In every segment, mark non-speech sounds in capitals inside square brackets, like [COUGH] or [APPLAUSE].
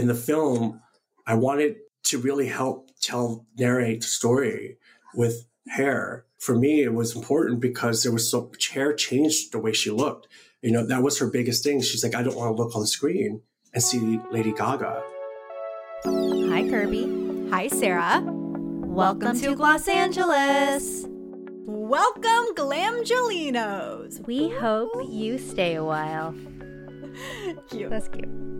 in the film, I wanted to really help tell, narrate the story with hair. For me, it was important because there was so much hair changed the way she looked. You know, that was her biggest thing. She's like, I don't want to look on the screen and see Lady Gaga. Hi, Kirby. Hi, Sarah. Welcome, to Los Angeles. Welcome, Glamgelinos. We hope you stay a while. [LAUGHS] Cute. That's cute.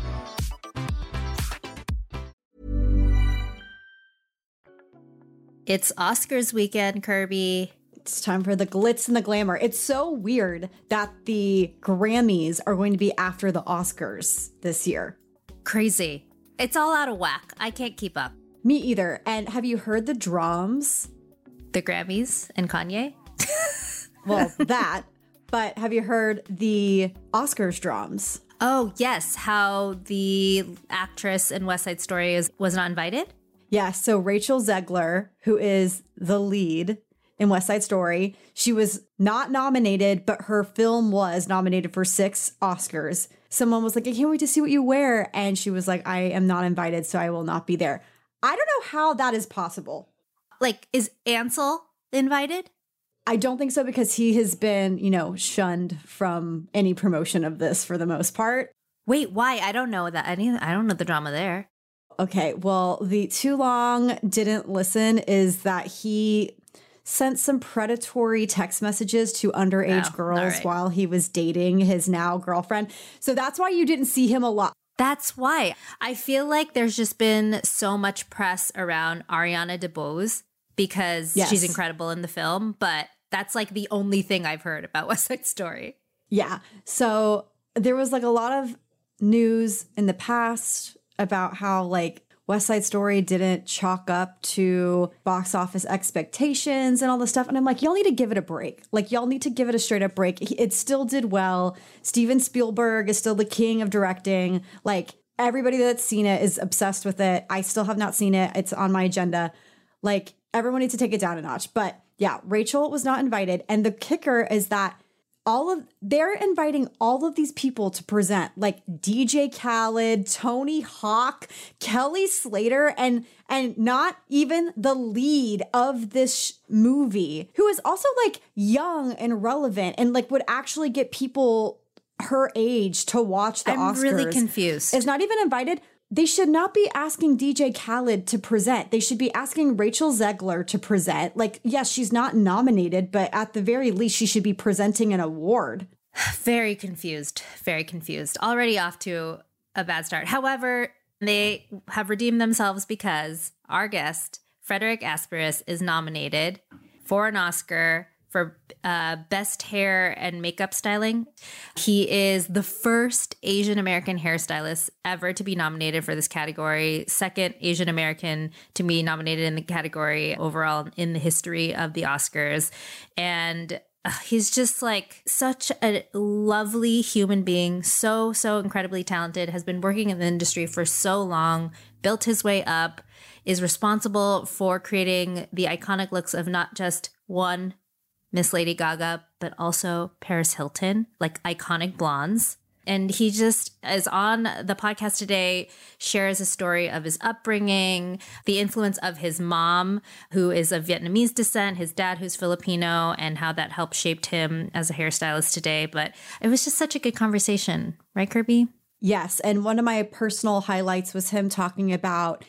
It's Oscars weekend, Kirby. It's time for the glitz and the glamour. It's so weird that the Grammys are going to be after the Oscars this year. Crazy. It's all out of whack. I can't keep up. Me either. And have you heard the drums? The Grammys and Kanye? [LAUGHS] Well, that. But have you heard the Oscars drums? Oh, yes. How the actress in West Side Story is, was not invited? Yeah, so Rachel Zegler, who is the lead in West Side Story, she was not nominated, but her film was nominated for six Oscars. Someone was like, I can't wait to see what you wear. And she was like, I am not invited, so I will not be there. I don't know how that is possible. Like, is Ansel invited? I don't think so because he has been, you know, shunned from any promotion of this for the most part. Wait, why? I don't know that. Any, I don't know the drama there. Okay, well, the too long didn't listen is that he sent some predatory text messages to underage Oh, girls right. while he was dating his now girlfriend. So that's why you didn't see him a lot. That's why I feel like there's just been so much press around Ariana DeBose because Yes. she's incredible in the film, but that's like the only thing I've heard about [LAUGHS] West Side Story. Yeah. So there was like a lot of news in the past about how like West Side Story didn't chalk up to box office expectations and all this stuff. And I'm like, y'all need to give it a break. Like, y'all need to give it a straight up break. It still did well. Steven Spielberg is still the king of directing. Like, everybody that's seen it is obsessed with it. I still have not seen it, it's on my agenda. Like, everyone needs to take it down a notch. But yeah, Rachel was not invited. And the kicker is that all of they're inviting all of these people to present like DJ Khaled, Tony Hawk, Kelly Slater and and not even the lead of this sh- movie who is also like young and relevant and like would actually get people her age to watch the I'm Oscars. really confused. Is not even invited. They should not be asking DJ Khaled to present. They should be asking Rachel Zegler to present. Like, yes, she's not nominated, but at the very least, she should be presenting an award. [SIGHS] Very confused. Very confused. Already off to a bad start. However, they have redeemed themselves because our guest, Frederic Aspiras, is nominated for an Oscar for uh, best hair and makeup styling. He is the first Asian American hairstylist ever to be nominated for this category, second Asian American to be nominated in the category overall in the history of the Oscars. And uh, he's just like such a lovely human being, so, so incredibly talented, has been working in the industry for so long, built his way up, is responsible for creating the iconic looks of not just one Miss Lady Gaga, but also Paris Hilton, like iconic blondes. And he just is on the podcast today, shares a story of his upbringing, the influence of his mom, who is of Vietnamese descent, his dad, who's Filipino, and how that helped shaped him as a hairstylist today. But it was just such a good conversation, right, Kirby? Yes. And one of my personal highlights was him talking about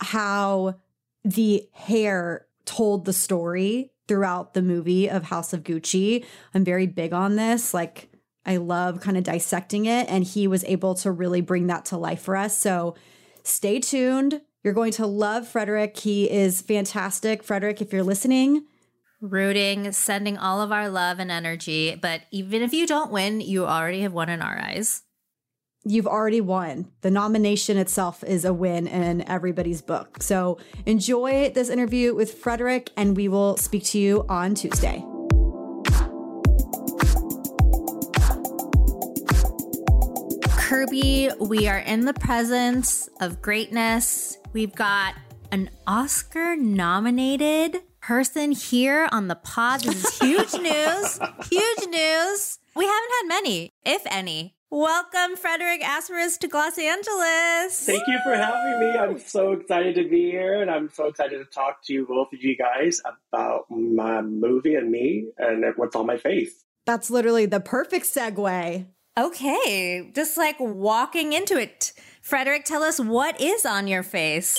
how the hair told the story throughout the movie of House of Gucci. I'm very big on this. Like, I love kind of dissecting it. And he was able to really bring that to life for us. So stay tuned. You're going to love Frederick. He is fantastic. Frederick, if you're listening, Rooting, sending all of our love and energy. But even if you don't win, you already have won in our eyes. You've already won. The nomination itself is a win in everybody's book. So enjoy this interview with Frederick, and we will speak to you on Tuesday. Kirby, we are in the presence of greatness. We've got an Oscar nominated person here on the pod. This is huge [LAUGHS] news. Huge news. We haven't had many, if any. Welcome, Frederic Aspiras, to Los Angeles. Thank you for having me. I'm so excited to be here, and I'm so excited to talk to you, both of you guys, about my movie and me and what's on my face. That's literally the perfect segue. Okay, just like walking into it. Frederick, tell us what is on your face.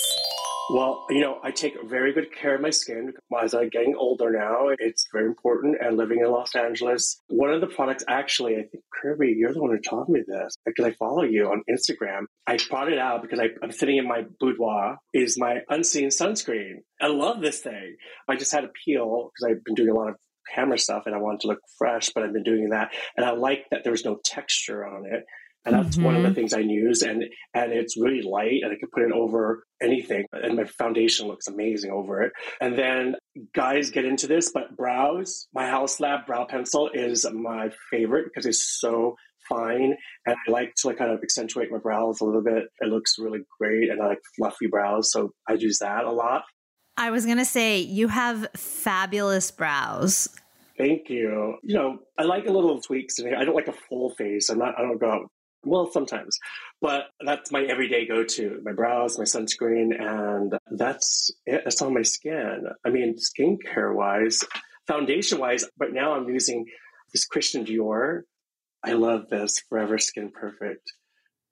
Well, you know, I take very good care of my skin as I'm getting older now. It's very important. And living in Los Angeles, one of the products, actually, I think Kirby, you're the one who taught me this because I follow you on Instagram. I brought it out because I, I'm sitting in my boudoir. Is my unseen sunscreen. I love this thing. I just had a peel because I've been doing a lot of camera stuff and I wanted to look fresh, but I've been doing that. And I like that there's no texture on it. And that's mm-hmm. one of the mm-hmm. things I use. And and it's really light and I can put it over anything. And my foundation looks amazing over it. And then guys get into this, but brows, my Haus Lab brow pencil is my favorite because it's so fine. And I like to like kind of accentuate my brows a little bit. It looks really great. And I like fluffy brows. So I use that a lot. I was going to say, you have fabulous brows. Thank you. You know, I like a little tweaks. I don't like a full face. I'm not, I don't go out, well, sometimes, but that's my everyday go to my brows, my sunscreen, and that's it. That's on my skin. I mean, skincare wise, foundation wise, but now I'm using this Christian Dior. I love this Forever Skin Perfect.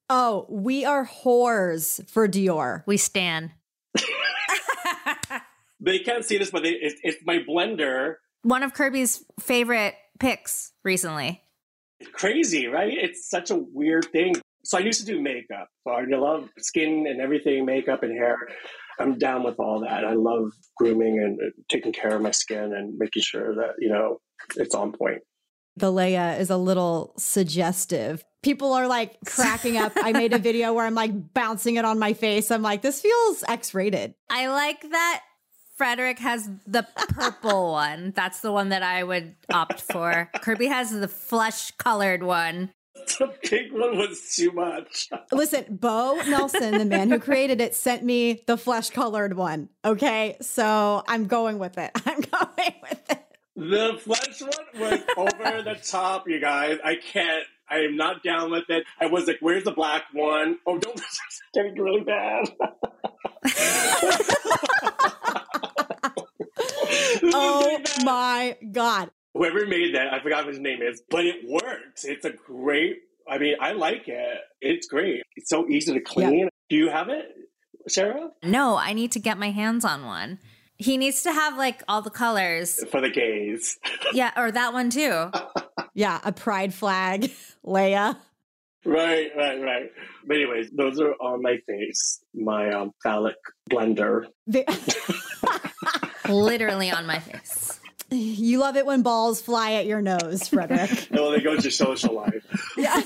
Oh, we are whores for Dior. We stand [LAUGHS] they can't see this, but they, it, it's my blender. One of Kirby's favorite picks recently. Crazy, right? It's such a weird thing. So I used to do makeup. So I love skin and everything, makeup and hair. I'm down with all that. I love grooming and uh, taking care of my skin and making sure that, you know, it's on point. The Leia is a little suggestive. People are like cracking up. I made a [LAUGHS] video where I'm like bouncing it on my face. I'm like, this feels X rated. I like that Frederick has the purple [LAUGHS] one. That's the one that I would opt for. Kirby has the flesh colored one. The pink one was too much. [LAUGHS] Listen, Bo Nelson, the man who created it, sent me the flesh colored one. Okay. So I'm going with it. [LAUGHS] I'm going with it. The flesh one was over the top, you guys. I can't. I am not down with it. I was like, "Where's the black one?" Oh, don't! It's getting really bad. [LAUGHS] oh my god! Whoever made that, I forgot what his name is, but it works. It's a great. I mean, I like it. It's great. It's so easy to clean. Yep. Do you have it, Sarah? No, I need to get my hands on one. He needs to have like all the colors for the gays. [LAUGHS] yeah, or that one too. [LAUGHS] yeah, a pride flag, Leia. Right, right, right. But anyways, those are on my face. My um, phallic blender. Literally on my face. You love it when balls fly at your nose, Frederick. [LAUGHS] no, they go to social life. yeah.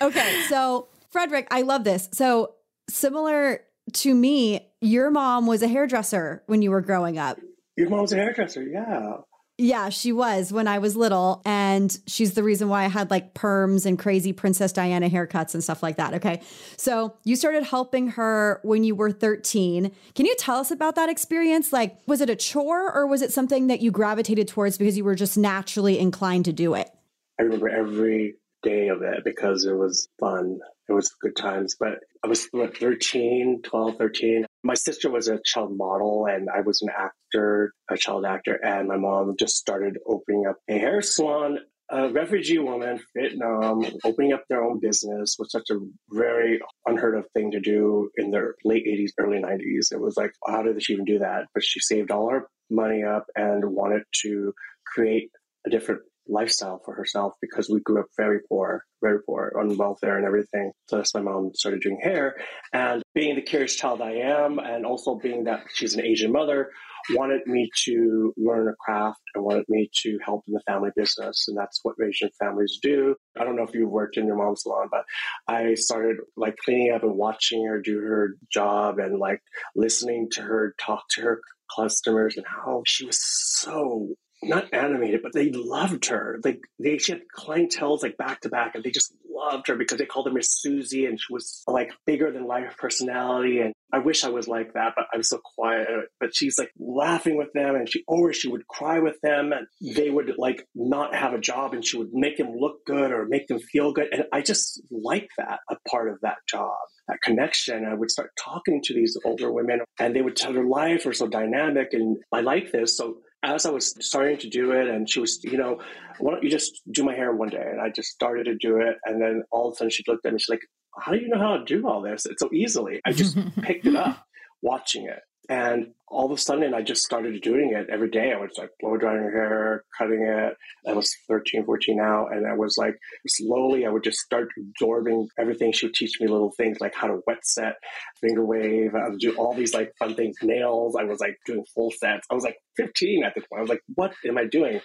[LAUGHS] okay, so Frederick, I love this. So similar to me, your mom was a hairdresser when you were growing up. Your mom was a hairdresser, yeah. Yeah, she was when I was little. And she's the reason why I had like perms and crazy Princess Diana haircuts and stuff like that. Okay. So you started helping her when you were 13. Can you tell us about that experience? Like, was it a chore or was it something that you gravitated towards because you were just naturally inclined to do it? I remember every day of it because it was fun. It was good times. But I was what, 13, 12, 13. My sister was a child model and I was an actor, a child actor. And my mom just started opening up a hair salon. A refugee woman, Vietnam, opening up their own business was such a very unheard of thing to do in the late 80s, early 90s. It was like, how did she even do that? But she saved all her money up and wanted to create a different lifestyle for herself because we grew up very poor, very poor on welfare and everything. So that's why mom started doing hair. And being the curious child I am, and also being that she's an Asian mother, wanted me to learn a craft and wanted me to help in the family business. And that's what Asian families do. I don't know if you've worked in your mom's salon, but I started like cleaning up and watching her do her job and like listening to her talk to her customers and how she was so not animated, but they loved her. Like they, she had clientels like back to back, and they just loved her because they called her Miss Susie, and she was like bigger than life personality. And I wish I was like that, but I'm so quiet. But she's like laughing with them, and she or she would cry with them, and they would like not have a job, and she would make them look good or make them feel good. And I just like that a part of that job that connection. I would start talking to these older women and they would tell their lives were so dynamic and I like this. So as I was starting to do it, and she was, you know, why don't you just do my hair one day? And I just started to do it. And then all of a sudden she looked at me, she's like, How do you know how to do all this? It's so easily. I just [LAUGHS] picked it up watching it. And all of a sudden, I just started doing it every day. I was like blow drying her hair, cutting it. I was 13, 14 now. And I was like, slowly, I would just start absorbing everything. She would teach me little things like how to wet set, finger wave. I would do all these like fun things, nails. I was like doing full sets. I was like 15 at the point. I was like, what am I doing?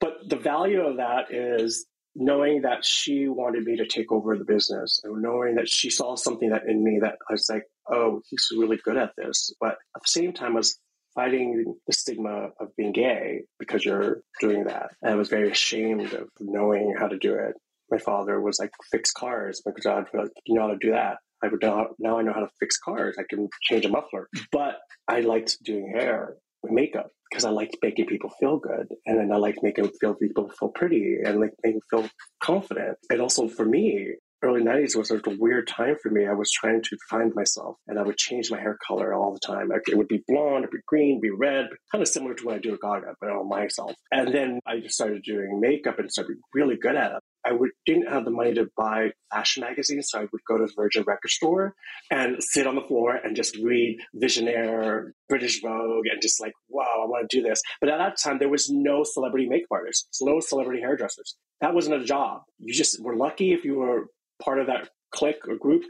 But the value of that is knowing that she wanted me to take over the business and knowing that she saw something that in me that I was like, oh, he's really good at this. But at the same time, I was fighting the stigma of being gay because you're doing that. And I was very ashamed of knowing how to do it. My father was like, fix cars. My dad was like, you know how to do that. I would now, now I know how to fix cars. I can change a muffler. But I liked doing hair, makeup because I liked making people feel good, and then I liked making feel people feel pretty and like making feel confident. And also for me, early 90s was a weird time for me. I was trying to find myself and I would change my hair color all the time. It would be blonde, it'd be green, be red, kind of similar to what I do with Gaga, but on myself. And then I just started doing makeup and started really good at it. I would, didn't have the money to buy fashion magazines, so I would go to the Virgin Record Store and sit on the floor and just read Visionaire, British Vogue, and just like, wow, I want to do this. But at that time, there was no celebrity makeup artists, no celebrity hairdressers. That wasn't a job. You just were lucky if you were part of that clique or group.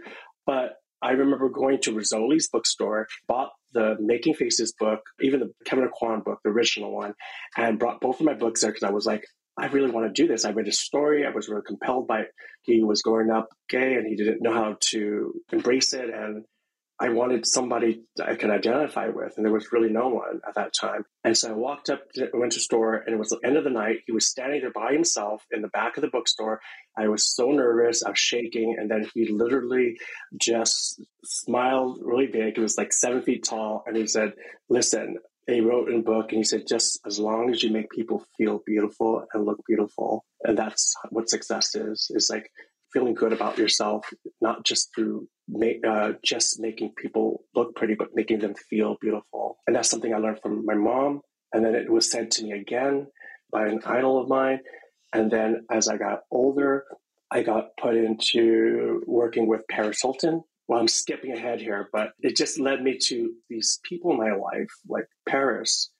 But I remember going to Rizzoli's bookstore, bought the Making Faces book, even the Kevyn Aucoin book, the original one, and brought both of my books there because I was like, I really want to do this. I read his story. I was really compelled by it. He was growing up gay and he didn't know how to embrace it. And I wanted somebody I could identify with, and there was really no one at that time. And so I walked up, to, to store, and it was the end of the night. He was standing there by himself in the back of the bookstore. I was so nervous, I was shaking, and then he literally just smiled really big. He was like seven feet tall, and he said, "Listen." He wrote in a book, and he said, "Just as long as you make people feel beautiful and look beautiful, and that's what success is. Is like feeling good about yourself, not just through make, uh, just making people look pretty, but making them feel beautiful. And that's something I learned from my mom. And then it was said to me again by an idol of mine. And then as I got older, I got put into working with Paris Hilton. Well, I'm skipping ahead here, but it just led me to these people in my life, like Paris,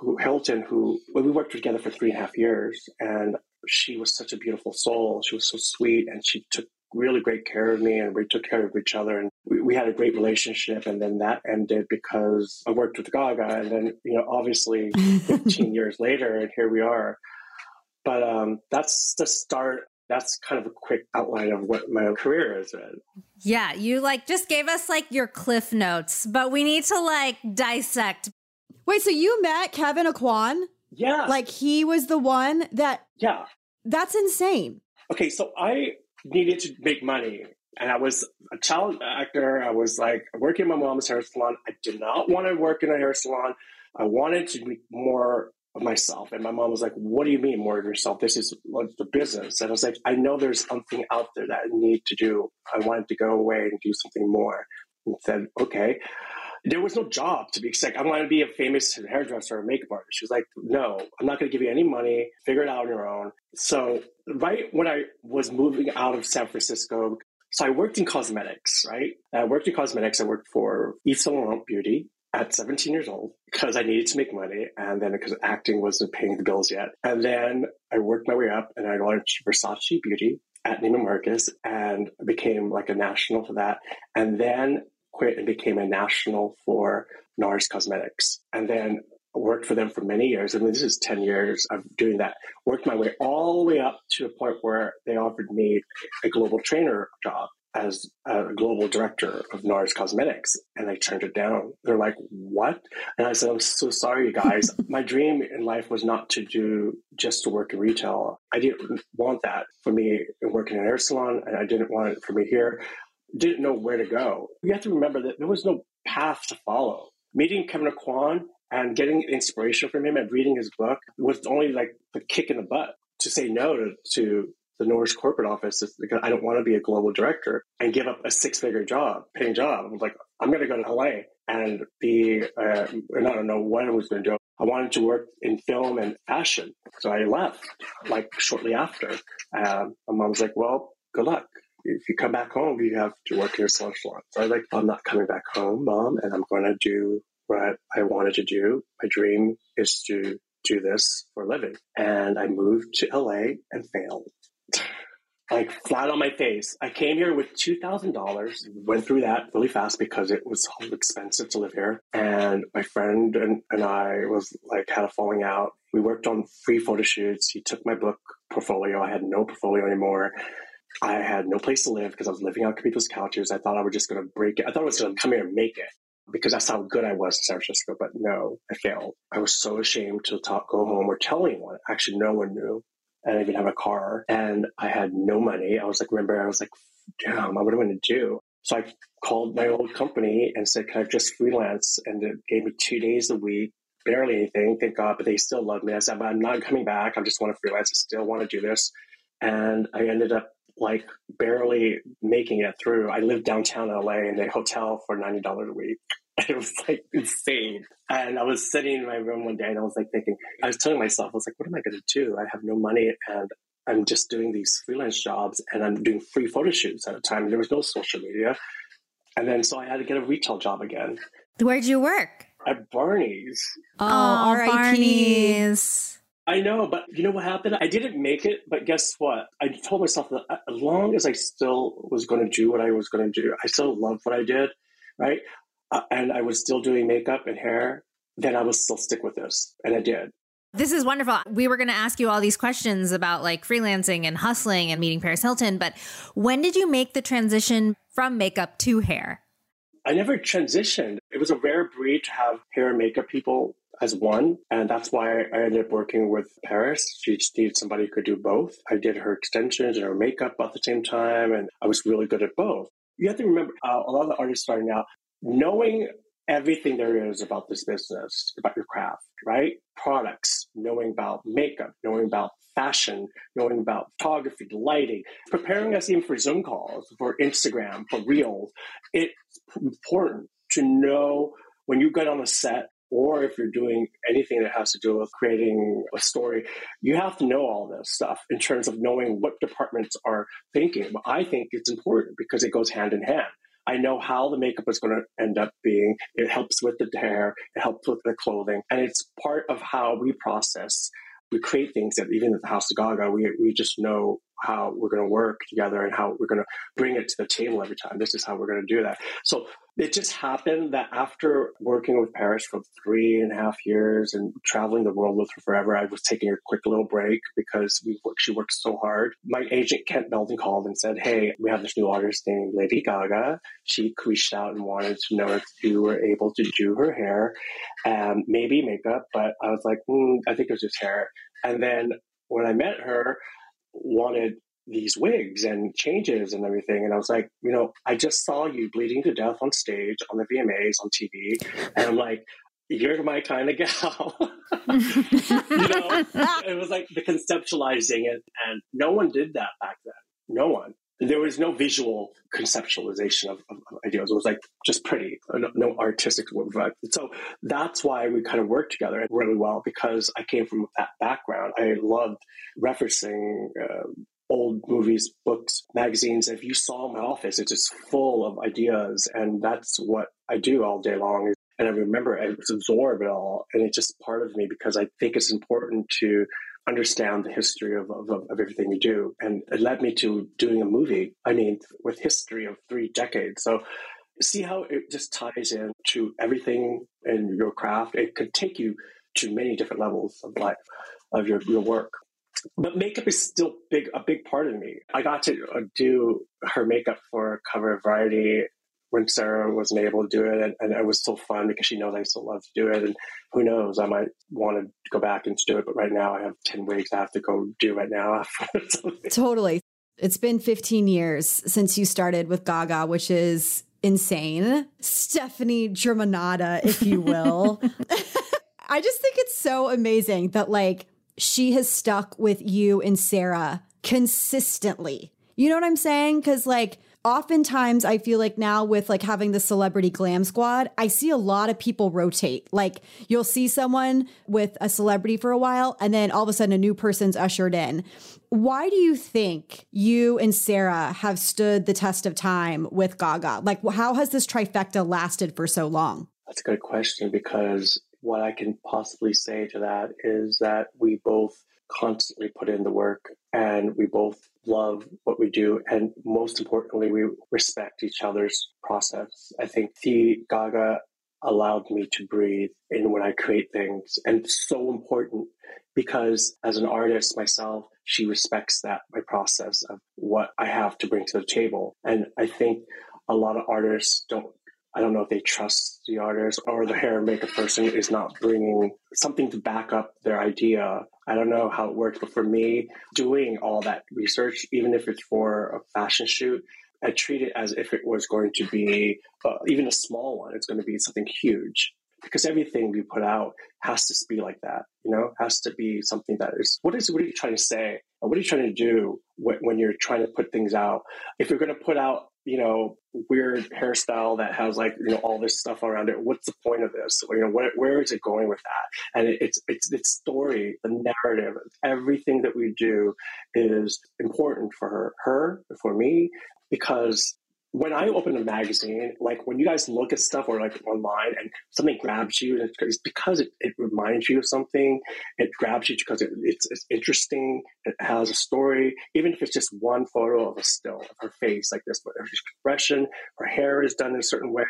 who, Hilton, who well, we worked together for three and a half years, and she was such a beautiful soul. She was so sweet, and she took really great care of me and we took care of each other and we, we, had a great relationship and then that ended because I worked with Gaga and then you know obviously [LAUGHS] 15 years later and here we are but um, that's the start that's kind of a quick outline of what my career is in. Yeah, you like just gave us like your cliff notes, but we need to like dissect. Wait, so you met Kevyn Aucoin? Yeah. Like he was the one that Yeah. That's insane. Okay, so I needed to make money. And I was a child actor. I was like working in my mom's hair salon. I did not want to work in a hair salon. I wanted to be more of myself. And my mom was like, What do you mean more of yourself? This is like the business. And I was like, I know there's something out there that I need to do. I wanted to go away and do something more. And said, Okay there was no job to be like, I want to be a famous hairdresser or makeup artist. She was like, no, I'm not going to give you any money. Figure it out on your own. So right when I was moving out of San Francisco, so I worked in cosmetics, right? I worked in cosmetics. I worked for Yves Saint Laurent Beauty. at 17 years old because I needed to make money. And then because acting wasn't paying the bills yet. And then I worked my way up and I launched Versace Beauty at Neiman Marcus and became like a national for that. And then quit and became a national for NARS Cosmetics. And then worked for them for many years. I mean, this is 10 years of doing that. Worked my way all the way up to a point where they offered me a global trainer job as a global director of NARS Cosmetics, and I turned it down. They're like, "What?" And I said, "I'm so sorry, you guys. [LAUGHS] My dream in life was not to do just to work in retail. I didn't want that for me working in a hair salon, and I didn't want it for me here. Didn't know where to go. You have to remember that there was no path to follow. Meeting Kevyn Aucoin and getting inspiration from him and reading his book was only like the kick in the butt to say no to, to the NARS corporate office because I don't want to be a global director and give up a six figure job, paying job. I was like, I'm going to go to LA and be, uh, and I don't know what I was going to do. I wanted to work in film and fashion. So I left like shortly after. Um, my mom was like, well, good luck. If you come back home, you have to work in your salon. So I like, I'm not coming back home, mom, and I'm going to do what I wanted to do. My dream is to do this for a living. And I moved to LA and failed like flat on my face. I came here with two thousand dollars. Went through that really fast because it was expensive to live here. And my friend and, and I was like had a falling out. We worked on free photo shoots. He took my book portfolio. I had no portfolio anymore. I had no place to live because I was living on people's couches. I thought I was just going to break it. I thought I was going to come here and make it because that's how good I was in San Francisco. But no, I failed. I was so ashamed to talk, go home or tell anyone. Actually, no one knew I didn't even have a car and I had no money. I was like, remember, I was like, damn, what am I going to do? So I called my old company and said, can I just freelance? And it gave me two days a week, barely anything, thank God, but they still loved me. I said, I'm not coming back. I just want to freelance. I still want to do this. And I ended up like barely making it through. I lived downtown LA in a hotel for $90 a week. [LAUGHS] it was like insane. And I was sitting in my room one day and I was like thinking, I was telling myself, I was like, what am I going to do? I have no money and I'm just doing these freelance jobs and I'm doing free photo shoots at a time. There was no social media. And then so I had to get a retail job again. Where'd you work? At Barney's. Oh, oh Barney's. I know, but you know what happened? I didn't make it, but guess what? I told myself that as long as I still was going to do what I was going to do, I still loved what I did, right? uh, and I was still doing makeup and hair, then I would still stick with this. And I did. This is wonderful. We were going to ask you all these questions about like freelancing and hustling and meeting Paris Hilton, but when did you make the transition from makeup to hair? I never transitioned. It was a rare breed to have hair and makeup people as one. And that's why I ended up working with Paris. She just needed somebody who could do both. I did her extensions and her makeup at the same time, and I was really good at both. You have to remember, uh, a lot of the artists starting out, knowing everything there is about this business, about your craft, right? Products, knowing about makeup, knowing about fashion, knowing about photography, lighting, preparing us even for Zoom calls, for Instagram, for Reels. It's important to know when you get on a set or if you're doing anything that has to do with creating a story, you have to know all this stuff in terms of knowing what departments are thinking. But I think it's important because it goes hand in hand. I know how the makeup is going to end up being. It helps with the hair, it helps with the clothing, and it's part of how we process. We create things that even at the House of Gaga, we, we just know how we're going to work together and how we're going to bring it to the table every time. This is how we're going to do that. So it just happened that after working with Paris for three and a half years and traveling the world with her forever, I was taking a quick little break because we worked, she worked so hard. My agent Kent Belton called and said, "Hey, we have this new artist named Lady Gaga. She reached out and wanted to know if you were able to do her hair, and maybe makeup." But I was like, mm, "I think it was just hair." And then when I met her, wanted these wigs and changes and everything. And I was like, you know, I just saw you bleeding to death on stage on the VMAs on TV. And I'm like, you're my kind of gal. [LAUGHS] you know, it was like the conceptualizing it. And no one did that back then. No one. There was no visual conceptualization of, of, ideas. It was like just pretty, no, no artistic work. So that's why we kind of worked together really well because I came from that background. I loved referencing uh, old movies, books, magazines. If you saw my office, it's just full of ideas. And that's what I do all day long. and I remember I was absorbed it all, and it's just part of me because I think it's important to understand the history of, of, of, everything you do. And it led me to doing a movie, I mean, with history of three decades. So see how it just ties in to everything in your craft. It could take you to many different levels of life, of your, your work. But makeup is still big, a big part of me. I got to uh, do her makeup for cover of Variety when Sarah wasn't able to do it. And, and, it was so fun because she knows I still love to do it. And who knows, I might want to go back and do it. But right now I have 10 wigs I have to go do right now. [LAUGHS] totally. It's been 15 years since you started with Gaga, which is insane. Stefani Germanotta, if you will. [LAUGHS] [LAUGHS] I just think it's so amazing that like she has stuck with you and Sarah consistently. You know what I'm saying? Cause like oftentimes I feel like now with like having the celebrity glam squad, I see a lot of people rotate. Like you'll see someone with a celebrity for a while and then all of a sudden a new person's ushered in. Why do you think you and Sarah have stood the test of time with Gaga? Like how has this trifecta lasted for so long? That's a good question because what I can possibly say to that is that we both constantly put in the work and we both love what we do. And most importantly, we respect each other's process. I think the Gaga allowed me to breathe in when I create things. And it's so important because as an artist myself, she respects that, my process of what I have to bring to the table. And I think a lot of artists don't I don't know if they trust the artist or the hair and makeup person is not bringing something to back up their idea. I don't know how it works, but for me, doing all that research, even if it's for a fashion shoot, I treat it as if it was going to be uh, even a small one. It's going to be something huge because everything we put out has to be like that. You know, has to be something that is what is what are you trying to say? What are you trying to do when you're trying to put things out? If you're going to put out you know, weird hairstyle that has like, you know, all this stuff around it. What's the point of this? You know, what, where is it going with that? And it, it's, it's, its story, the narrative, everything that we do is important for her, her, for me, because when I open a magazine, like when you guys look at stuff or like online and something grabs you, it's because it, it reminds you of something. It grabs you because it, it's, it's interesting. It has a story, even if it's just one photo of a still of her face, like this, but her expression, her hair is done in a certain way.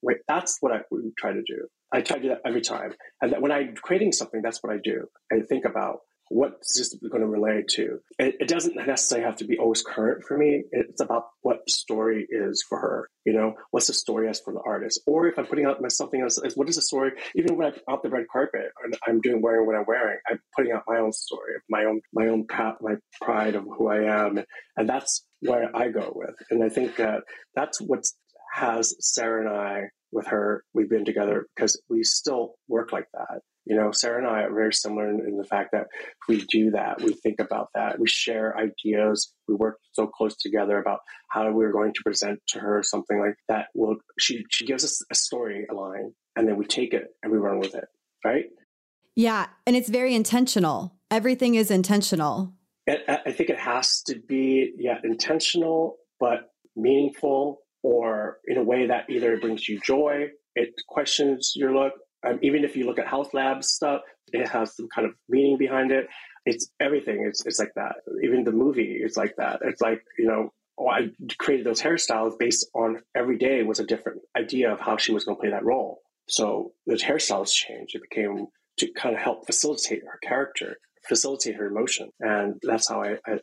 Wait, that's what I try to do. I try to do that every time. And when I'm creating something, that's what I do. I think about what's this going to relate to? It, it, doesn't necessarily have to be always current for me. It's about what story is for her. You know, what's the story as for the artist? Or if I'm putting out my something else, what is the story? Even when I'm out the red carpet and I'm doing wearing what I'm wearing, I'm putting out my own story my own my own my pride of who I am, and that's where I go with. And I think that that's what has Sarah and I with her. We've been together because we still work like that you know, Sarah and I are very similar in, in, the fact that we do that. We think about that. We share ideas. We work so close together about how we're going to present to her something like that. Will she she gives us a story, a line, and then we take it and we run with it, right? Yeah, and it's very intentional. Everything is intentional. I think it has to be yeah intentional, but meaningful, or in a way that either brings you joy, it questions your look, um, even if you look at Haus Labs stuff, it has some kind of meaning behind it. It's everything. It's it's like that. Even the movie is like that. It's like you know, oh, I created those hairstyles based on every day was a different idea of how she was going to play that role. So the hairstyles changed. It became to kind of help facilitate her character, facilitate her emotion, and that's how I I,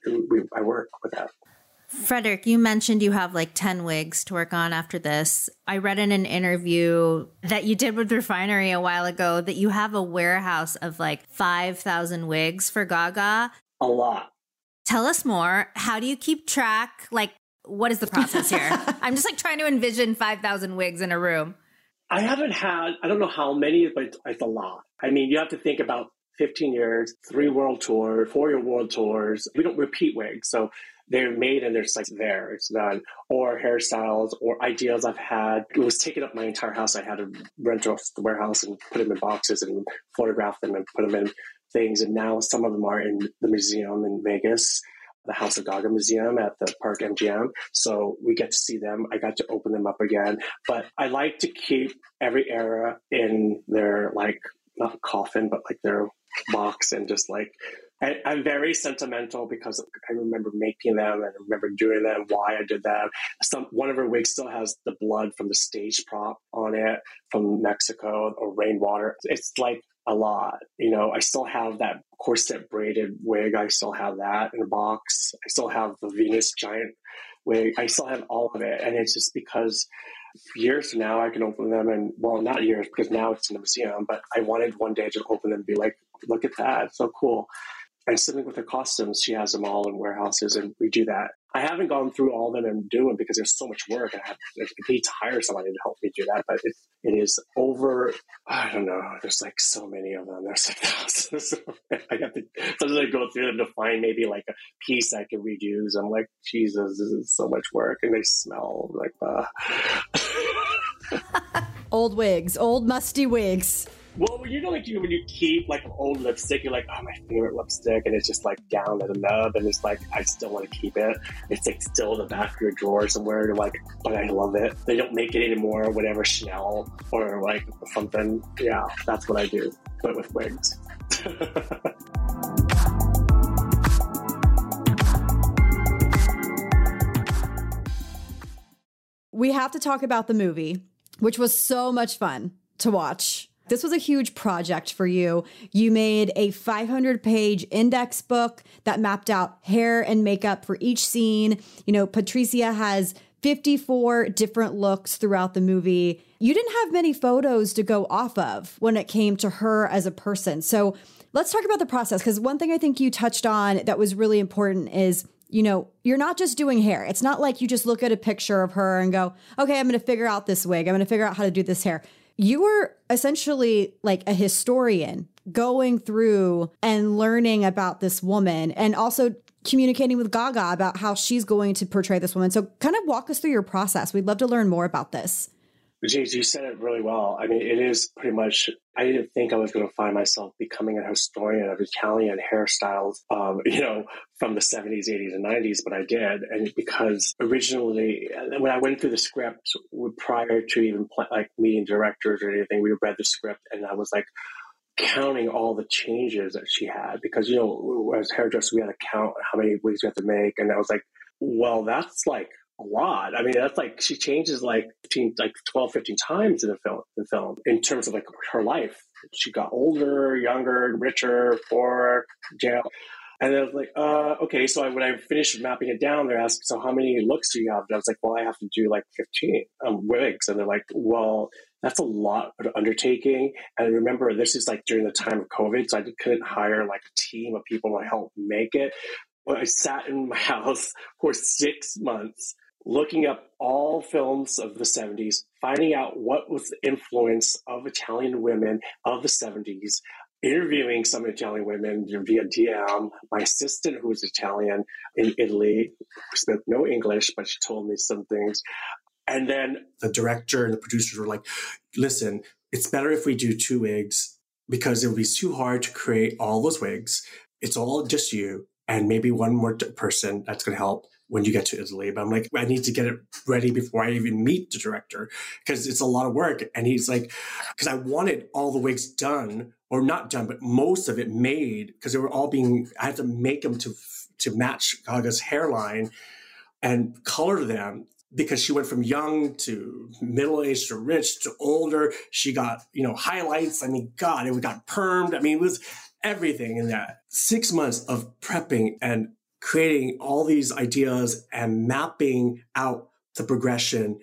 I work with that. Frederick, you mentioned you have like 10 wigs to work on after this. I read in an interview that you did with Refinery a while ago that you have a warehouse of like 5,000 wigs for Gaga. A lot. Tell us more. How do you keep track? Like, what is the process here? [LAUGHS] I'm just like trying to envision 5,000 wigs in a room. I haven't had, I don't know how many, but it's a lot. I mean, you have to think about 15 years, three world tours, four year world tours. We don't repeat wigs. So they're made and they're just like there, it's done. Or hairstyles or ideas I've had. It was taking up my entire house. I had to rent off the warehouse and put them in boxes and photograph them and put them in things. And now some of them are in the museum in Vegas. the House of Gaga Museum at the Park MGM. So we get to see them. I got to open them up again. But I like to keep every era in their like not coffin, but like their box and just like I, am very sentimental because I remember making them and I remember doing them, why I did them. Some one of her wigs still has the blood from the stage prop on it from Mexico or rainwater. It's like a lot. You know, I still have that corset braided wig. I still have that in a box. I still have the Venus giant wig. I still have all of it. And it's just because years from now I can open them and well not years because now it's in a museum, but I wanted one day to open them and be like, look at that, it's so cool. And sitting with her costumes, she has them all in warehouses, and we do that. I haven't gone through all of them and do them because there's so much work. I, have, I need to hire somebody to help me do that, but it, it is over. I don't know. There's like so many of them. There's like [LAUGHS] thousands. I have to sometimes I go through them to find maybe like a piece I can reuse. I'm like, Jesus, this is so much work, and they smell like. Uh... [LAUGHS] old wigs, old musty wigs. Well, you know, like you when you keep like an old lipstick, you're like, oh, my favorite lipstick, and it's just like down at the nub, and it's like I still want to keep it. It's like still in the back of your drawer somewhere. You're like, but I love it. They don't make it anymore. Whatever Chanel or like something. Yeah, that's what I do, but with wigs. [LAUGHS] we have to talk about the movie, which was so much fun to watch. This was a huge project for you. You made a 500 page index book that mapped out hair and makeup for each scene. You know, Patricia has 54 different looks throughout the movie. You didn't have many photos to go off of when it came to her as a person. So let's talk about the process because one thing I think you touched on that was really important is you know, you're not just doing hair. It's not like you just look at a picture of her and go, okay, I'm going to figure out this wig. I'm going to figure out how to do this hair you were essentially like a historian going through and learning about this woman and also communicating with Gaga about how she's going to portray this woman. So, kind of walk us through your process. We'd love to learn more about this. James, you said it really well. I mean, it is pretty much. I didn't think I was going to find myself becoming a historian of Italian hairstyles, um, [LAUGHS] you know, from the 70s, 80s, and 90s, but I did. And because originally, when I went through the script prior to even like meeting directors or anything, we read the script and I was like, counting all the changes that she had because you know as hairdressers we had to count how many wigs we had to make and I was like well that's like a lot. I mean, that's like she changes like 15, like 12, 15 times in the film, in film in terms of like her life. She got older, younger, richer, poor, jail. And I was like, uh, okay. So I, when I finished mapping it down, they're asking, so how many looks do you have? And I was like, well, I have to do like 15 um, wigs. And they're like, well, that's a lot of undertaking. And remember, this is like during the time of COVID. So I couldn't hire like a team of people to help make it. But I sat in my [LAUGHS] house for six months looking up all films of the 70s, finding out what was the influence of Italian women of the 70s, interviewing some Italian women via DM. My assistant, who was Italian in Italy, spoke no English, but she told me some things. And then the director and the producers were like, listen, it's better if we do two wigs because it would be too hard to create all those wigs. It's all just you and maybe one more person that's going to help when you get to Italy. But I'm like, I need to get it ready before I even meet the director because it's a lot of work. And he's like, because I wanted all the wigs done or not done, but most of it made because they were all being, I had to make them to, to match Gaga's hairline and color them because she went from young to middle aged to rich to older. She got, you know, highlights. I mean, God, it got permed. I mean, it was everything in that six months of prepping and creating all these ideas and mapping out the progression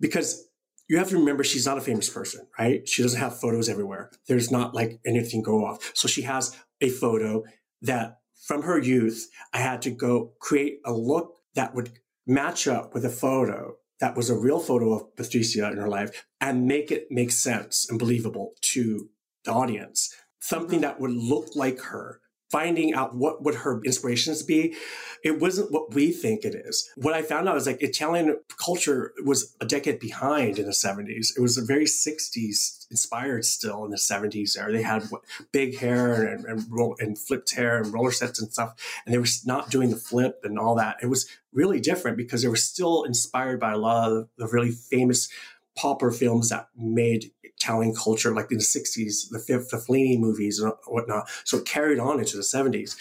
because you have to remember she's not a famous person, right? She doesn't have photos everywhere. There's not like anything go off. So she has a photo that from her youth, I had to go create a look that would match up with a photo that was a real photo of Patricia in her life and make it make sense and believable to the audience. Something mm-hmm. that would look like her finding out what would her inspirations be, it wasn't what we think it is. What I found out is like Italian culture was a decade behind in the 70s. It was a very 60s inspired still in the 70s there. They had big hair and, and, and flipped hair and roller sets and stuff. And they were not doing the flip and all that. It was really different because they were still inspired by a lot of the really famous pauper films that made Italian culture, like in the 60s, the, the Fellini movies and whatnot. So it carried on into the 70s.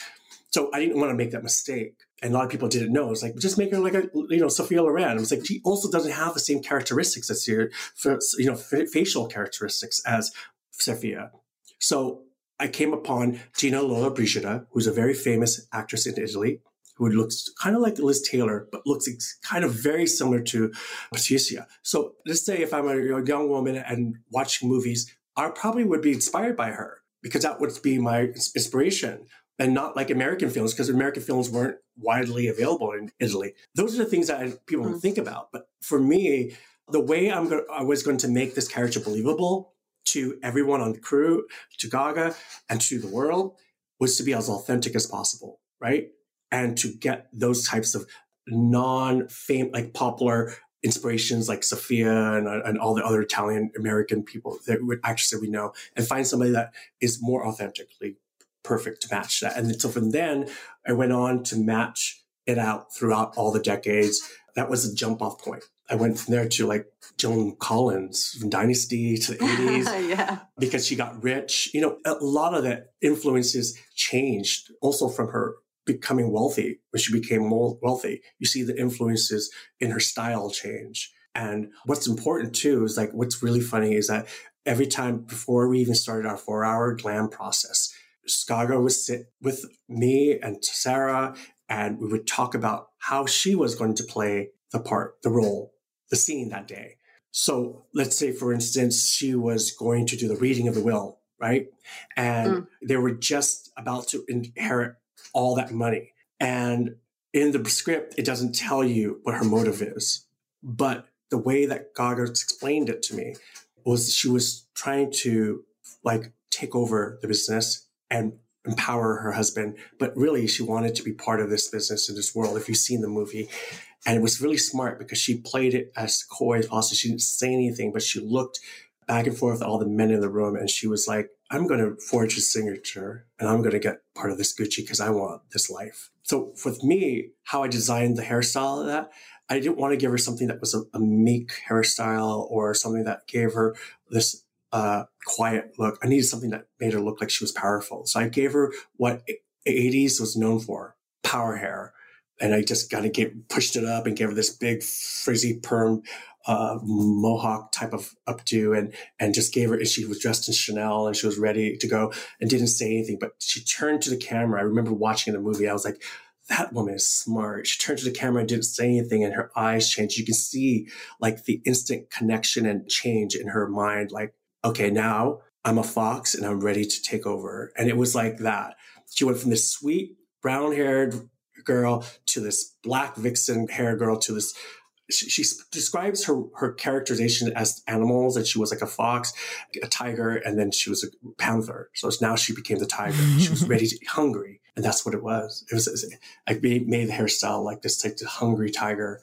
So I didn't want to make that mistake. And a lot of people didn't know. It's like, just make her like a, you know, Sophia Loren. It was like, she also doesn't have the same characteristics as your, you know, facial characteristics as Sophia. So I came upon Gina Lollobrigida, who's a very famous actress in Italy who looks kind of like Liz Taylor, but looks kind of very similar to Patricia. So let's say if I'm a young woman and watching movies, I probably would be inspired by her because that would be my inspiration and not like American films because American films weren't widely available in Italy. Those are the things that people mm. think about. But for me, the way I'm going, I was going to make this character believable to everyone on the crew, to Gaga, and to the world was to be as authentic as possible, right? And to get those types of non-fame like popular inspirations like Sophia and, uh, and all the other Italian American people that actresses that we know and find somebody that is more authentically perfect to match that. And so from then I went on to match it out throughout all the decades. That was a jump off point. I went from there to like Joan Collins from Dynasty to the [LAUGHS] 80s yeah. because she got rich. You know, a lot of the influences changed also from her becoming wealthy when she became more wealthy. You see the influences in her style change. And what's important too is like what's really funny is that every time before we even started our four hour glam process, Gaga would sit with me and Sarah, and we would talk about how she was going to play the part, the role, the scene that day. So let's say, for instance, she was going to do the reading of the will, right? And mm. they were just about to inherit all that money. And in the script, it doesn't tell you what her motive is. But the way that Gaga explained it to me was she was trying to like take over the business and empower her husband. But really, she wanted to be part of this business in this world. If you've seen the movie, and it was really smart because she played it as coy possible. She didn't say anything, but she looked back and forth with all the men in the room, and she was like, I'm going to forge his signature and I'm going to get part of this Gucci because I want this life. So with me, how I designed the hairstyle of that, I didn't want to give her something that was a, a meek hairstyle or something that gave her this uh, quiet look. I needed something that made her look like she was powerful. So I gave her what 80s was known for, power hair. And I just kind of get pushed it up and gave her this big frizzy perm uh, mohawk type of updo and and just gave her and she was dressed in Chanel and she was ready to go and didn't say anything but she turned to the camera. I remember watching the movie. I was like that woman is smart. She turned to the camera and didn't say anything and her eyes changed. You can see like the instant connection and change in her mind like okay now I'm a fox and I'm ready to take over. And it was like that. She went from this sweet brown haired girl to this black vixen hair girl to this she, she, describes her her characterization as animals that she was like a fox a tiger and then she was a panther. So now she became the tiger. She was ready to [LAUGHS] hungry and that's what it was. It was i made, made the hairstyle like this like the hungry tiger.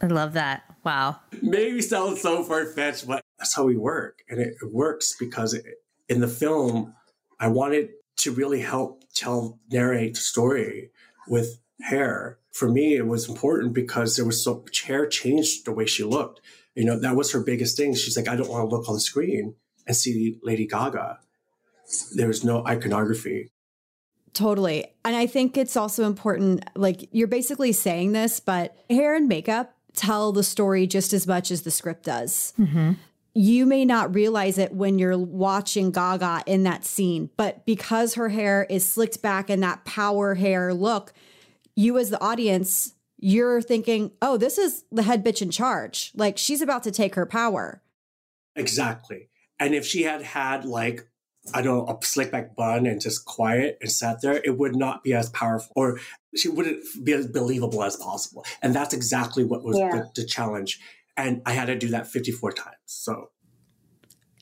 I love that. Wow. Maybe sounds so far-fetched but that's how we work and it, it works because it, in the film i wanted to really help tell narrate the story with hair for me, it was important because there was so much hair changed the way she looked. You know, that was her biggest thing. She's like, I don't want to look on the screen and see Lady Gaga. There was no iconography. Totally. And I think it's also important, like, you're basically saying this, but hair and makeup tell the story just as much as the script does. Mm-hmm. You may not realize it when you're watching Gaga in that scene, but because her hair is slicked back and that power hair look, you as the audience, you're thinking, oh, this is the head bitch in charge. Like she's about to take her power. Exactly. And if she had had like, I don't know, a slick back bun and just quiet and sat there, it would not be as powerful or she wouldn't be as believable as possible. And that's exactly what was yeah. the, the challenge. And I had to do that 54 times. So,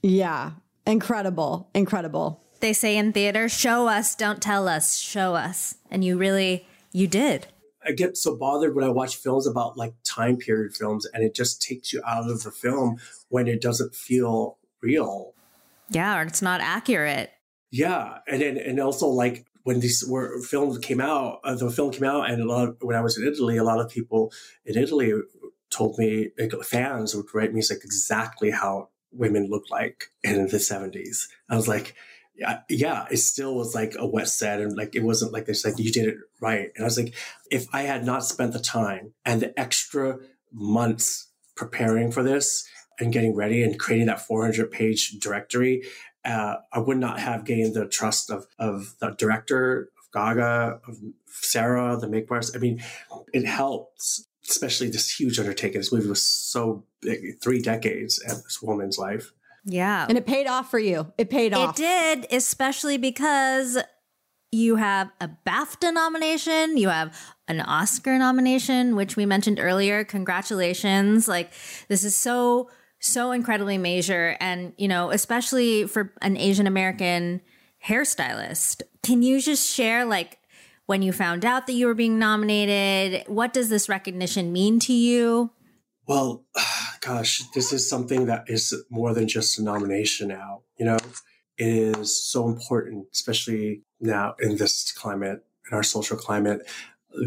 yeah, incredible, incredible. they say in theater, show us, don't tell us, show us. And you really, you did. I get so bothered when I watch films about like time period films and it just takes you out of the film when it doesn't feel real. Yeah, or it's not accurate. Yeah. And then, and also like when these were films came out, uh, the film came out and a lot of, when I was in Italy, a lot of people in Italy told me, like, fans would write me like exactly how women looked like in the 70s. I was like, yeah, it still was like a wet set and like it wasn't like this like you did it right. And I was like, if I had not spent the time and the extra months preparing for this and getting ready and creating that 400 page directory, uh, I would not have gained the trust of of the director, of Gaga, of Sarah, the makers. I mean, it helps, especially this huge undertaking. This movie was so big, three decades of this woman's life. Yeah. And it paid off for you. It paid off. It did, especially because you have a BAFTA nomination, you have an Oscar nomination, which we mentioned earlier. Congratulations. Like, this is so, so incredibly major. And, you know, especially for an Asian American hairstylist. Can you just share, like, when you found out that you were being nominated? What does this recognition mean to you? Well, [SIGHS] gosh, this is something that is more than just a nomination now. You know, it is so important, especially now in this climate, in our social climate,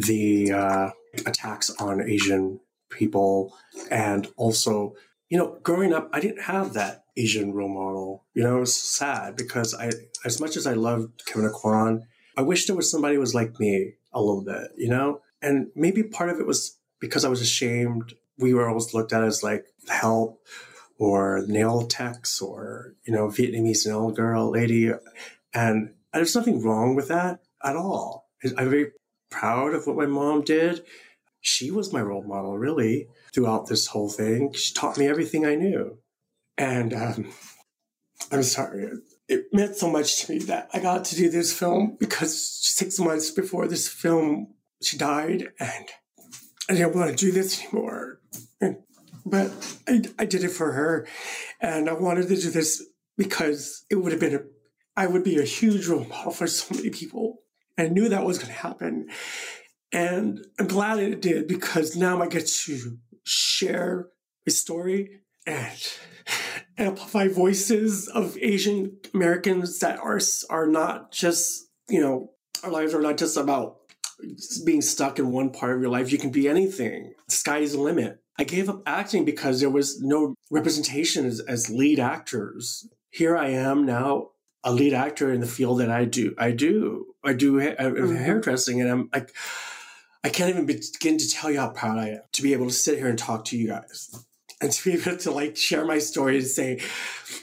the uh, attacks on Asian people. And also, you know, growing up, I didn't have that Asian role model. You know, it was sad because I, as much as I loved Kevyn Aucoin, I wish there was somebody who was like me a little bit, you know? And maybe part of it was because I was ashamed we were always looked at as like help or nail techs or you know Vietnamese nail girl lady, and there's nothing wrong with that at all. I'm very proud of what my mom did. She was my role model, really, throughout this whole thing. She taught me everything I knew, and um, I'm sorry. It meant so much to me that I got to do this film because six months before this film, she died, and I didn't want to do this anymore. But I, I did it for her. And I wanted to do this because it would have been, a, I would be a huge role model for so many people. I knew that was going to happen. And I'm glad it did because now I get to share a story and amplify voices of Asian Americans that are, are not just, you know, our lives are not just about being stuck in one part of your life. You can be anything. The sky is the limit. I gave up acting because there was no representation as, as lead actors. Here I am now, a lead actor in the field that I do. I do. I do ha- mm-hmm. hairdressing, and I'm like, I can't even begin to tell you how proud I am to be able to sit here and talk to you guys, and to be able to like share my story and say,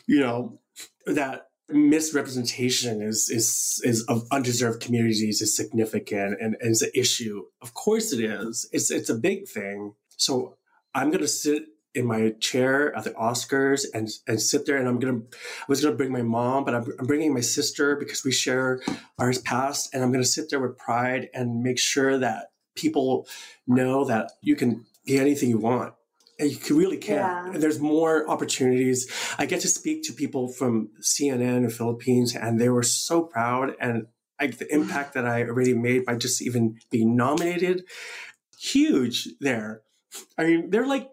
you know, that misrepresentation is is is of undeserved communities is significant and, and is an issue. Of course it is. It's it's a big thing. So I'm going to sit in my chair at the Oscars and and sit there and I'm gonna I was gonna bring my mom, but I'm, I'm bringing my sister because we share our past, and I'm gonna sit there with pride and make sure that people know that you can be anything you want. And you really can. Yeah. And there's more opportunities. I get to speak to people from CNN in Philippines, and they were so proud. And I, the impact that I already made by just even being nominated, huge there. I mean, they're like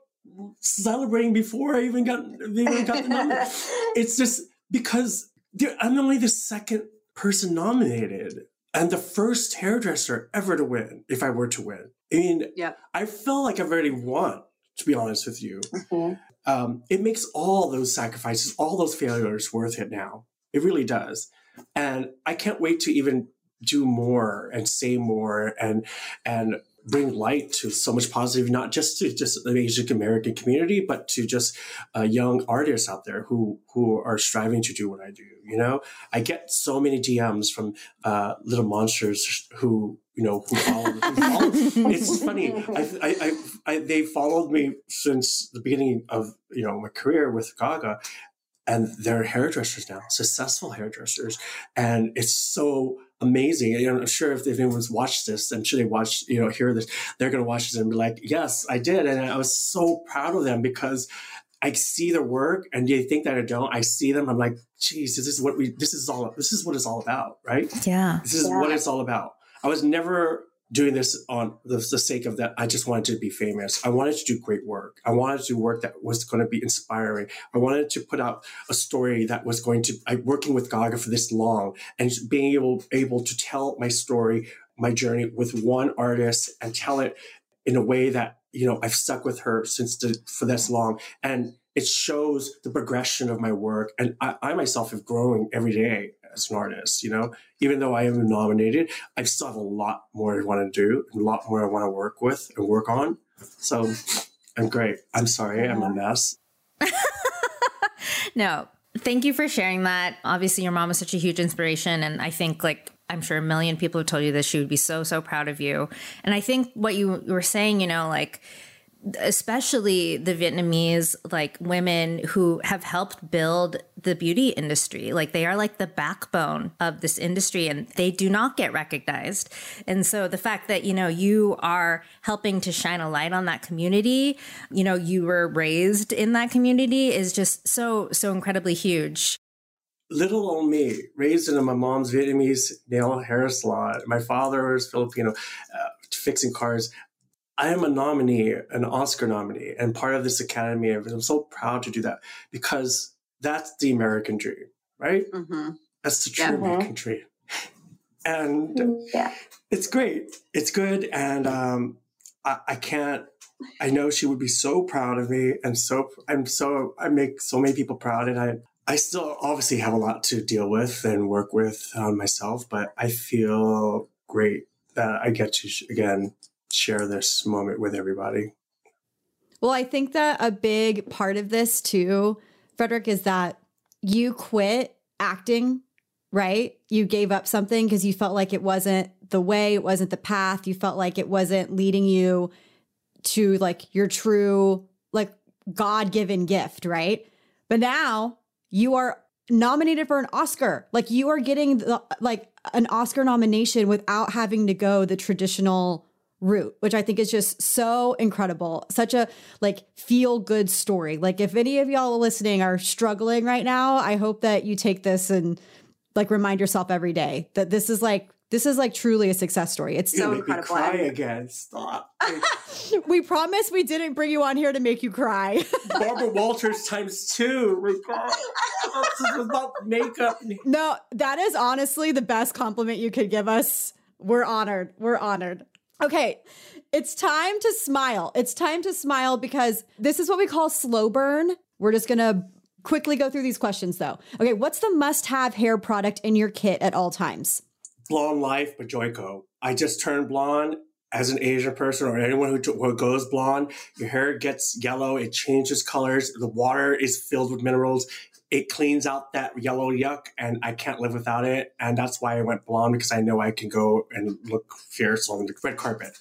celebrating before I even got they even got the nomination. [LAUGHS] it's just because I'm only the second person nominated and the first hairdresser ever to win. If I were to win, I mean, yeah, I feel like I've already won. To be honest with you, mm-hmm. um, it makes all those sacrifices, all those failures worth it now. It really does, and I can't wait to even do more and say more and and bring light to so much positive, not just to just the Asian American community, but to just uh, young artists out there who who are striving to do what I do. You know, I get so many DMs from uh, little monsters who you know who follow. who follow. [LAUGHS] it's funny. I, I, I, I, they followed me since the beginning of you know my career with Gaga. And they're hairdressers now, successful hairdressers. And it's so amazing. You know, I'm sure if, if anyone's watched this, I'm sure they watch, you know, hear this, they're going to watch this and be like, yes, I did. And I was so proud of them because I see their work and they think that I don't. I see them. I'm like, geez, this is what we, this is all, this is what it's all about, right? Yeah. This is Yeah. what it's all about. I was never doing this on the, the sake of that. I just wanted to be famous. I wanted to do great work. I wanted to do work that was going to be inspiring. I wanted to put out a story that was going to, I working with Gaga for this long and being able, able to tell my story, my journey with one artist and tell it in a way that, you know, I've stuck with her since the, for this long. And it shows the progression of my work. And I, I myself have grown every day as an artist, you know, even though I am nominated, I still have a lot more I want to do, a lot more I want to work with and work on. So I'm great. I'm sorry, I'm a mess. [LAUGHS] No, thank you for sharing that. Obviously, your mom is such a huge inspiration. And I think, like, I'm sure a million people have told you this. She would be so, so proud of you. And I think what you were saying, you know, like, especially the Vietnamese like women who have helped build the beauty industry. Like they are like the backbone of this industry and they do not get recognized. And so the fact that, you know, you are helping to shine a light on that community, you know, you were raised in that community is just so, so incredibly huge. Little old me, raised in my mom's Vietnamese nail hair salon. My father was Filipino, uh, fixing cars. I am a nominee, an Oscar nominee, and part of this academy. I'm so proud to do that because that's the American dream, right? hmm That's the true Yeah. American dream. And Yeah. it's great. It's good. And um, I, I can't, I know she would be so proud of me. And so, I'm so, I make so many people proud. And I, I still obviously have a lot to deal with and work with um, myself, but I feel great that I get to, sh- again, share this moment with everybody. Well, I think that a big part of this too, Frederic, is that you quit acting, right? You gave up something because you felt like it wasn't the way, it wasn't the path. You felt like it wasn't leading you to like your true, like God given gift, right? But now you are nominated for an Oscar. Like you are getting the, like an Oscar nomination without having to go the traditional route, which I think is just so incredible. Such a like feel good story. Like if any of y'all listening are struggling right now, I hope that you take this and like remind yourself every day that this is like this is like truly a success story. It's You're So incredible. cry again. Stop. [LAUGHS] we promise we didn't bring you on here to make you cry. [LAUGHS] Barbara Walters times two. My God. This about makeup. no, that is honestly the best compliment you could give us. We're honored. We're honored. Okay, it's time to smile. It's time to smile because this is what we call slow burn. We're just gonna quickly go through these questions though. Okay, what's the must have hair product in your kit at all times? Blonde Life by Joico. I just turned blonde as an Asian person or anyone who, who goes blonde. Your hair gets yellow, it changes colors. The water is filled with minerals. It cleans out that yellow yuck, and I can't live without it. And that's why I went blonde because I know I can go and look fierce on the red carpet.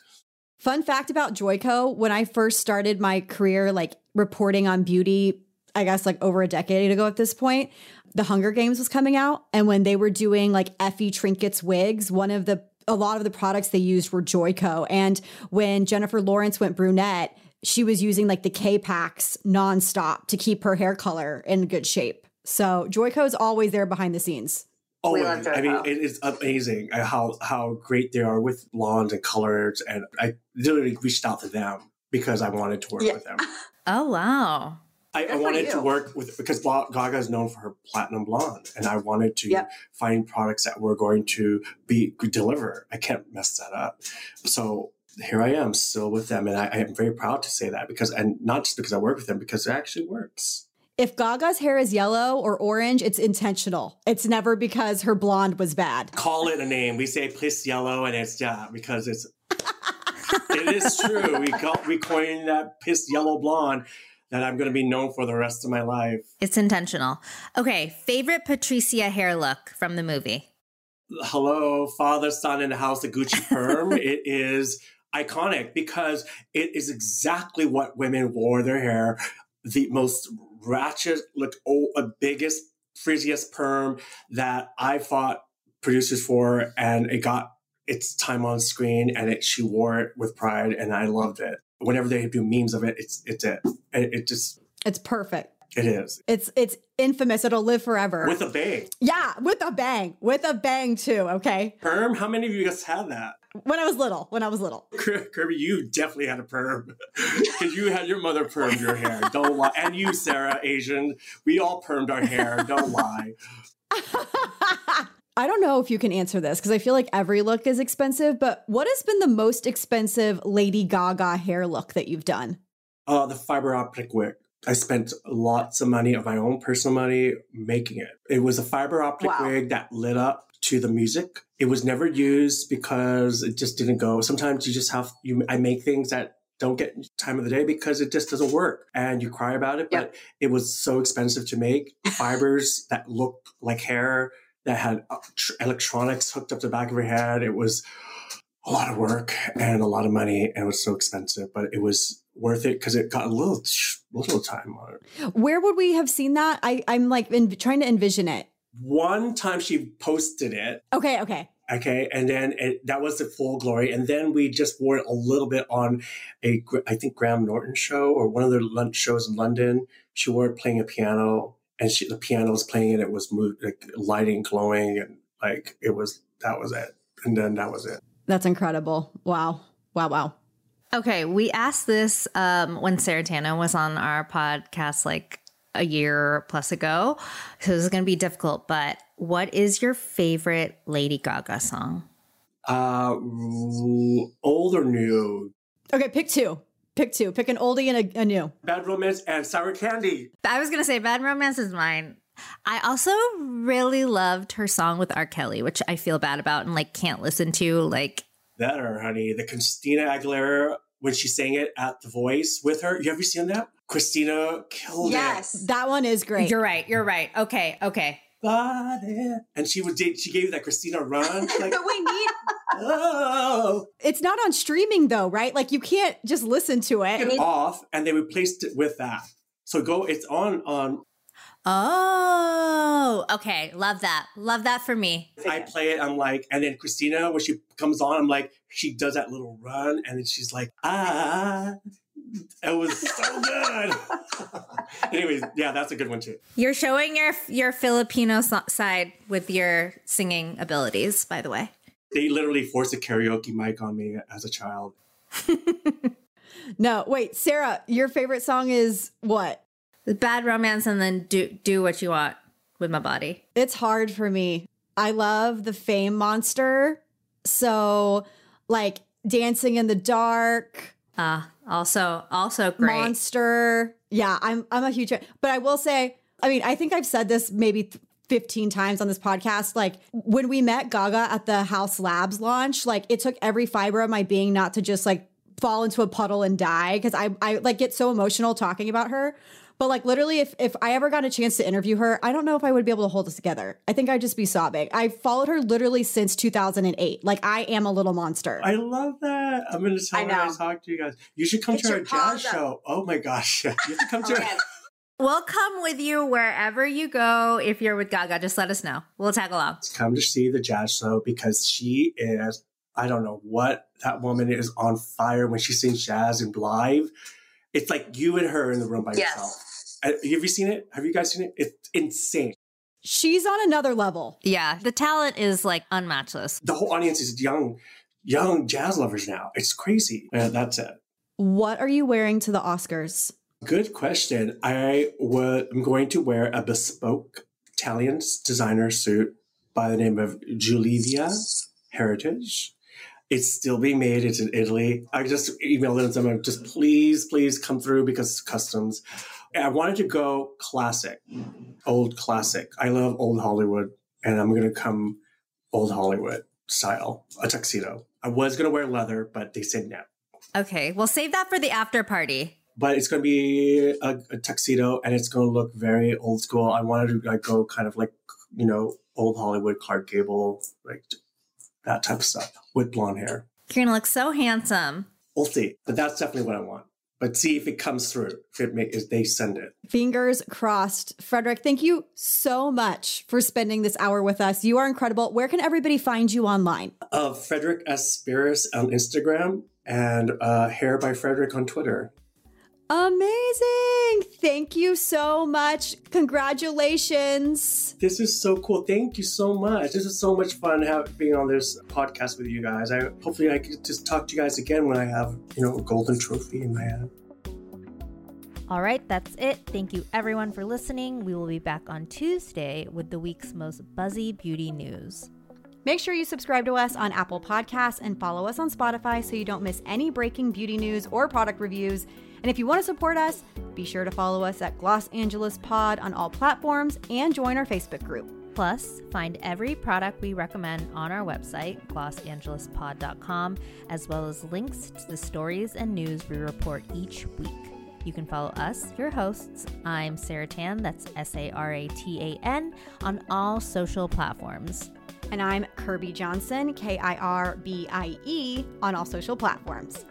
Fun fact about Joico, when I first started my career, like reporting on beauty, I guess like over a decade ago at this point, the Hunger Games was coming out. And when they were doing like Effie Trinkets wigs, one of the, a lot of the products they used were Joico. And when Jennifer Lawrence went brunette, she was using like the K-PAKs nonstop to keep her hair color in good shape. So Joico is always there behind the scenes. We Always. I mean, it is amazing uh, how how great they are with blondes and colors, and I literally reached out to them because I wanted to work Yeah. with them. [LAUGHS] Oh, wow. I, I wanted to work with because Gaga is known for her platinum blonde, and I wanted to Yep. find products that were going to be deliver. I can't mess that up. So here I am, still with them, and I, I am very proud to say that because, and not just because I work with them, because it actually works. If Gaga's hair is yellow or orange, it's intentional. It's never because her blonde was bad. Call it a name. We say piss yellow, and it's yeah because it's. [LAUGHS] it is true. We call, we coined that piss yellow blonde that I'm going to be known for the rest of my life. It's intentional. Okay, favorite Patricia hair look from the movie? hello, father, son in the house, the Gucci [LAUGHS] perm. it is iconic because it is exactly what women wore their hair. The most ratchet, look, oh, a biggest, frizziest perm that I fought producers for, and it got its time on screen, and it she wore it with pride, and I loved it. Whenever they do memes of it, it's it's it. It, it just It's perfect. It is It's it's infamous. It'll live forever. with a bang. yeah, with a bang. With a bang too, okay? Perm. How many of you guys had that? When I was little, when I was little. [LAUGHS] Kirbie, you definitely had a perm [LAUGHS] because you had your mother permed your hair. Don't lie. And you, Sarah, Asian, we all permed our hair. Don't lie. [LAUGHS] I don't know if you can answer this because I feel like every look is expensive, but what has been the most expensive Lady Gaga hair look that you've done? Uh, the fiber optic wig. I spent lots of money of my own personal money making it. It was a fiber optic Wow. wig that lit up to the music. It was never used because it just didn't go. Sometimes you just have you. I make things that don't get time of the day because it just doesn't work, and you cry about it. But it was so expensive to make [LAUGHS] fibers that looked like hair that had uh, electronics hooked up the back of her head. It was a lot of work and a lot of money, and it was so expensive, but it was worth it because it got a little little time on it. Where would we have seen that? I, I'm like in, trying to envision it. One time she posted it, Okay, okay. okay, and then it, that was the full glory, and then we just wore it a little bit on a I think Graham Norton show or one of their lunch shows in London. She wore it playing a piano, and she the piano was playing, and it was moved, like lighting, glowing, and like it was that was it, and then that was it. That's incredible. Wow. Wow, wow. Okay, we asked this um, when Sarah Tanno was on our podcast like a year plus ago. So this is going to be difficult, but what is your favorite Lady Gaga song? Uh, old or new? Okay, pick two. Pick two. Pick an oldie and a, a new. Bad Romance and Sour Candy. I was going to say Bad Romance is mine. I also really loved her song with R. Kelly, which I feel bad about and like can't listen to. Like, Better, honey. The Christina Aguilera when she sang it at The Voice with her. You ever seen that? Christina killed Yes. That one is great. you're right, you're right. Okay, okay. it. Body. And she would she gave that Christina run like [LAUGHS] we need oh It's not on streaming though, right? Like you can't just listen to it. it off and they replaced it with that. So go it's on on Oh, okay. Love that. Love that for me. I play it, I'm like, and then Christina, when she comes on, I'm like, she does that little run, and then she's like, ah. It was so good. [LAUGHS] Anyways, yeah, that's a good one too. You're showing your your Filipino so- side with your singing abilities, by the way. They literally forced a karaoke mic on me as a child. [LAUGHS] No, wait, Sarah, your favorite song is what? Bad romance and then do do what you want with my body. It's hard for me. I love the fame monster. So, like dancing in the dark, Uh also also great. monster. Yeah, I'm I'm a huge fan. But I will say, I mean, I think I've said this maybe th- 15 times on this podcast. Like when we met Gaga at the Haus Labs launch, like it took every fiber of my being not to just like fall into a puddle and die because I I like get so emotional talking about her. But like literally, if if I ever got a chance to interview her, I don't know if I would be able to hold this together. I think I'd just be sobbing. I followed her literally since 2008. Like I am a little monster. I love that. I'm going to tell I her I know. talk to you guys. You should come Get to our jazz up. show. Oh my gosh. [LAUGHS] You have to come to Okay. We'll come with you wherever you go. If you're with Gaga, just let us know. We'll tag along. come to see the jazz show because she is I don't know what that woman is on fire when she sings jazz and live. It's like you and her in the room by Yes. yourself. Uh, Have you seen it? Have you guys seen it? It's insane. She's on another level. Yeah, the talent is like unmatchless. The whole audience is young, young jazz lovers now. It's crazy. Yeah, that's it. What are you wearing to the Oscars? Good question. I would, I'm going to wear a bespoke Italian designer suit by the name of Giuliva Heritage. It's still being made. It's in Italy. I just emailed them. I'm just please, please come through because customs. I wanted to go classic, old classic. I love old Hollywood, and I'm going to come old Hollywood style, a tuxedo. I was going to wear leather, but they said no. Okay, we'll save that for the after party. but it's going to be a, a tuxedo and it's going to look very old school. I wanted to like go kind of like you know old Hollywood Clark Gable like that type of stuff with blonde hair. You're gonna look so handsome. We'll see, but that's definitely what I want. But see if it comes through. If it make, if they send it. Fingers crossed. Frederic, thank you so much for spending this hour with us. You are incredible. Where can everybody find you online? Uh, Frederic Aspiras on Instagram and uh, Hair by Frederic on Twitter. Amazing. Thank you so much. Congratulations. This is so cool. Thank you so much. This is so much fun have, being on this podcast with you guys. I hopefully I could just talk to you guys again when I have, you know, a golden trophy in my hand. All right, that's it. Thank you everyone for listening. We will be back on Tuesday with the week's most buzzy beauty news. Make sure you subscribe to us on Apple Podcasts and follow us on Spotify so you don't miss any breaking beauty news or product reviews. And if you want to support us, be sure to follow us at Gloss Angeles Pod on all platforms and join our Facebook group. Plus, find every product we recommend on our website, glossangelespod.com, as well as links to the stories and news we report each week. You can follow us, your hosts. I'm Sarah Tan, that's S A R A T A N, on all social platforms. And I'm Kirbie Johnson, K I R B I E, on all social platforms.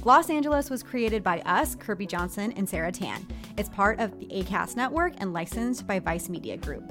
Gloss Angeles was created by us, Kirbie Johnson and Sarah Tan. It's part of the ACAST network and licensed by Vice Media Group.